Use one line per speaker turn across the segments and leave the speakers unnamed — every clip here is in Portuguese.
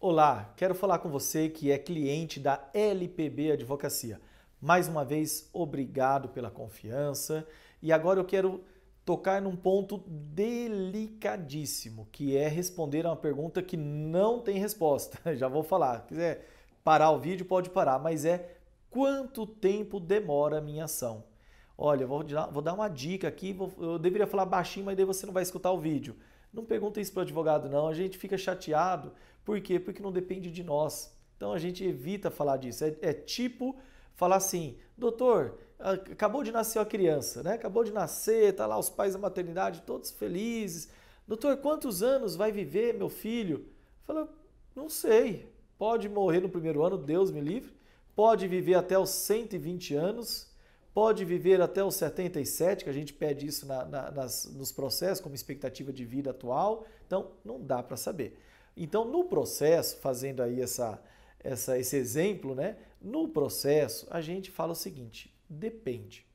Olá, quero falar com você que é cliente da LPB Advocacia. Mais uma vez, obrigado pela confiança. E agora eu quero tocar num ponto delicadíssimo, que é responder a uma pergunta que não tem resposta. Já vou falar. Se quiser parar o vídeo, pode parar, mas é quanto tempo demora a minha ação? Olha, vou, dar uma dica aqui, eu deveria falar baixinho, mas daí você não vai escutar o vídeo. Não pergunta isso para o advogado, não. A gente fica chateado. Por quê? Porque não depende de nós. Então a gente evita falar disso. É, é tipo falar assim, doutor, acabou de nascer a criança, né? Acabou de nascer, tá lá os pais da maternidade todos felizes. Doutor, quantos anos vai viver meu filho? Fala, não sei. Pode morrer no primeiro ano, Deus me livre. Pode viver até os 120 anos pode viver até os 77, que a gente pede isso na, na, nas, nos processos como expectativa de vida atual. Então, não dá para saber. Então, no processo, fazendo aí essa, essa, esse exemplo, né? No processo, a gente fala o seguinte: depende.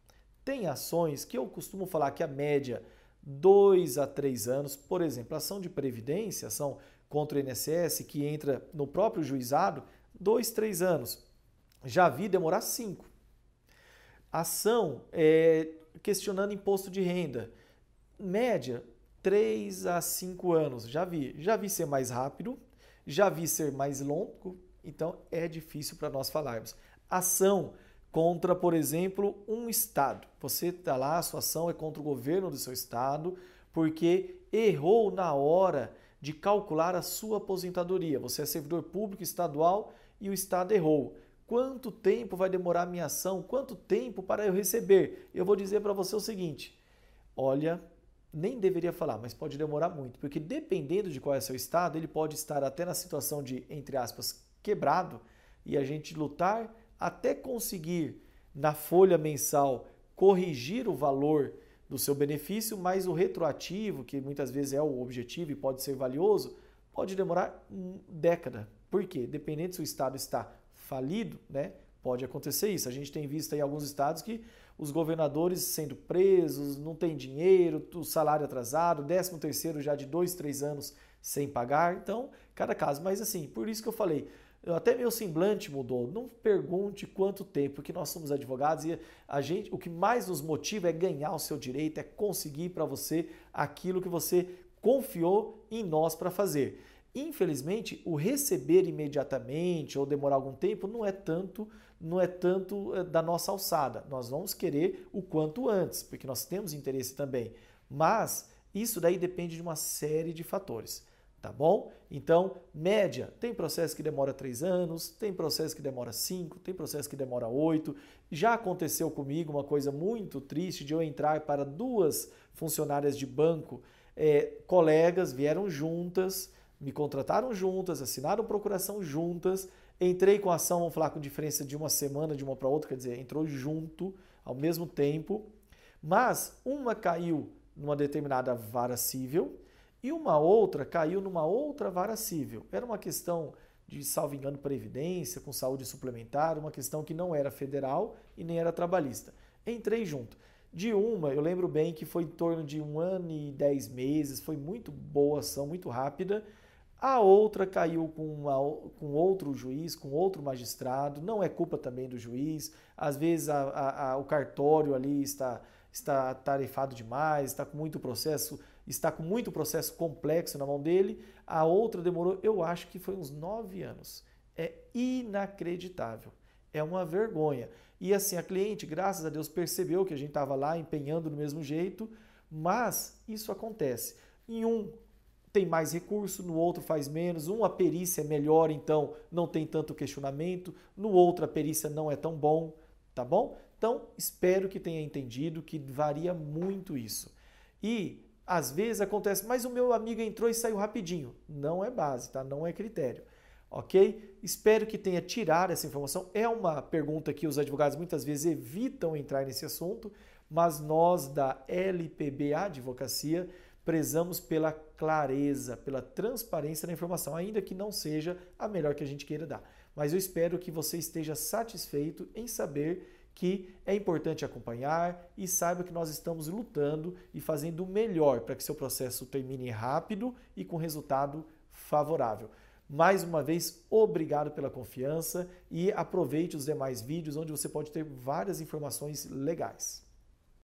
Tem ações que eu costumo falar que a média dois a três anos, por exemplo, ação de previdência, ação contra o INSS, que entra no próprio juizado, dois, três anos. Já vi demorar cinco ação é, questionando imposto de renda. Média, 3 a 5 anos. Já vi. Já vi ser mais rápido, já vi ser mais longo, então é difícil para nós falarmos. Ação contra, por exemplo, um estado. Você está lá, a sua ação é contra o governo do seu estado, porque errou na hora de calcular a sua aposentadoria. Você é servidor público estadual e o estado errou. Quanto tempo vai demorar a minha ação? Quanto tempo para eu receber? Eu vou dizer para você o seguinte: olha, nem deveria falar, mas pode demorar muito, porque dependendo de qual é seu estado, ele pode estar até na situação de, entre aspas, quebrado e a gente lutar até conseguir na folha mensal corrigir o valor do seu benefício, mas o retroativo, que muitas vezes é o objetivo e pode ser valioso, pode demorar década. Por quê? Dependendo se o estado está falido, né? Pode acontecer isso. A gente tem visto aí alguns estados que os governadores sendo presos, não tem dinheiro, o salário atrasado, 13 terceiro já de dois, três anos sem pagar. Então, cada caso. Mas assim, por isso que eu falei, até meu semblante mudou. Não pergunte quanto tempo, porque nós somos advogados e a gente, o que mais nos motiva é ganhar o seu direito, é conseguir para você aquilo que você confiou em nós para fazer. Infelizmente, o receber imediatamente ou demorar algum tempo não é tanto, não é tanto eh, da nossa alçada. Nós vamos querer o quanto antes, porque nós temos interesse também. Mas isso daí depende de uma série de fatores, tá bom? Então, média, tem processo que demora três anos, tem processo que demora cinco, tem processo que demora oito. Já aconteceu comigo uma coisa muito triste de eu entrar para duas funcionárias de banco, é, colegas vieram juntas me contrataram juntas, assinaram procuração juntas, entrei com a ação, vamos falar com diferença de uma semana de uma para outra, quer dizer, entrou junto ao mesmo tempo, mas uma caiu numa determinada vara civil e uma outra caiu numa outra vara civil. Era uma questão de, salvo engano, previdência, com saúde suplementar, uma questão que não era federal e nem era trabalhista. Entrei junto. De uma, eu lembro bem que foi em torno de um ano e dez meses, foi muito boa ação, muito rápida, a outra caiu com, uma, com outro juiz, com outro magistrado, não é culpa também do juiz. Às vezes a, a, a, o cartório ali está, está tarefado demais, está com muito processo, está com muito processo complexo na mão dele. A outra demorou, eu acho que foi uns nove anos. É inacreditável. É uma vergonha. E assim, a cliente, graças a Deus, percebeu que a gente estava lá empenhando do mesmo jeito, mas isso acontece. Em um tem mais recurso, no outro faz menos, um a perícia é melhor, então não tem tanto questionamento, no outro a perícia não é tão bom, tá bom? Então, espero que tenha entendido que varia muito isso. E às vezes acontece, mas o meu amigo entrou e saiu rapidinho. Não é base, tá? Não é critério. Ok? Espero que tenha tirado essa informação. É uma pergunta que os advogados muitas vezes evitam entrar nesse assunto, mas nós da LPB Advocacia prezamos pela clareza, pela transparência da informação, ainda que não seja a melhor que a gente queira dar. Mas eu espero que você esteja satisfeito em saber que é importante acompanhar e saiba que nós estamos lutando e fazendo o melhor para que seu processo termine rápido e com resultado favorável. Mais uma vez, obrigado pela confiança e aproveite os demais vídeos onde você pode ter várias informações legais.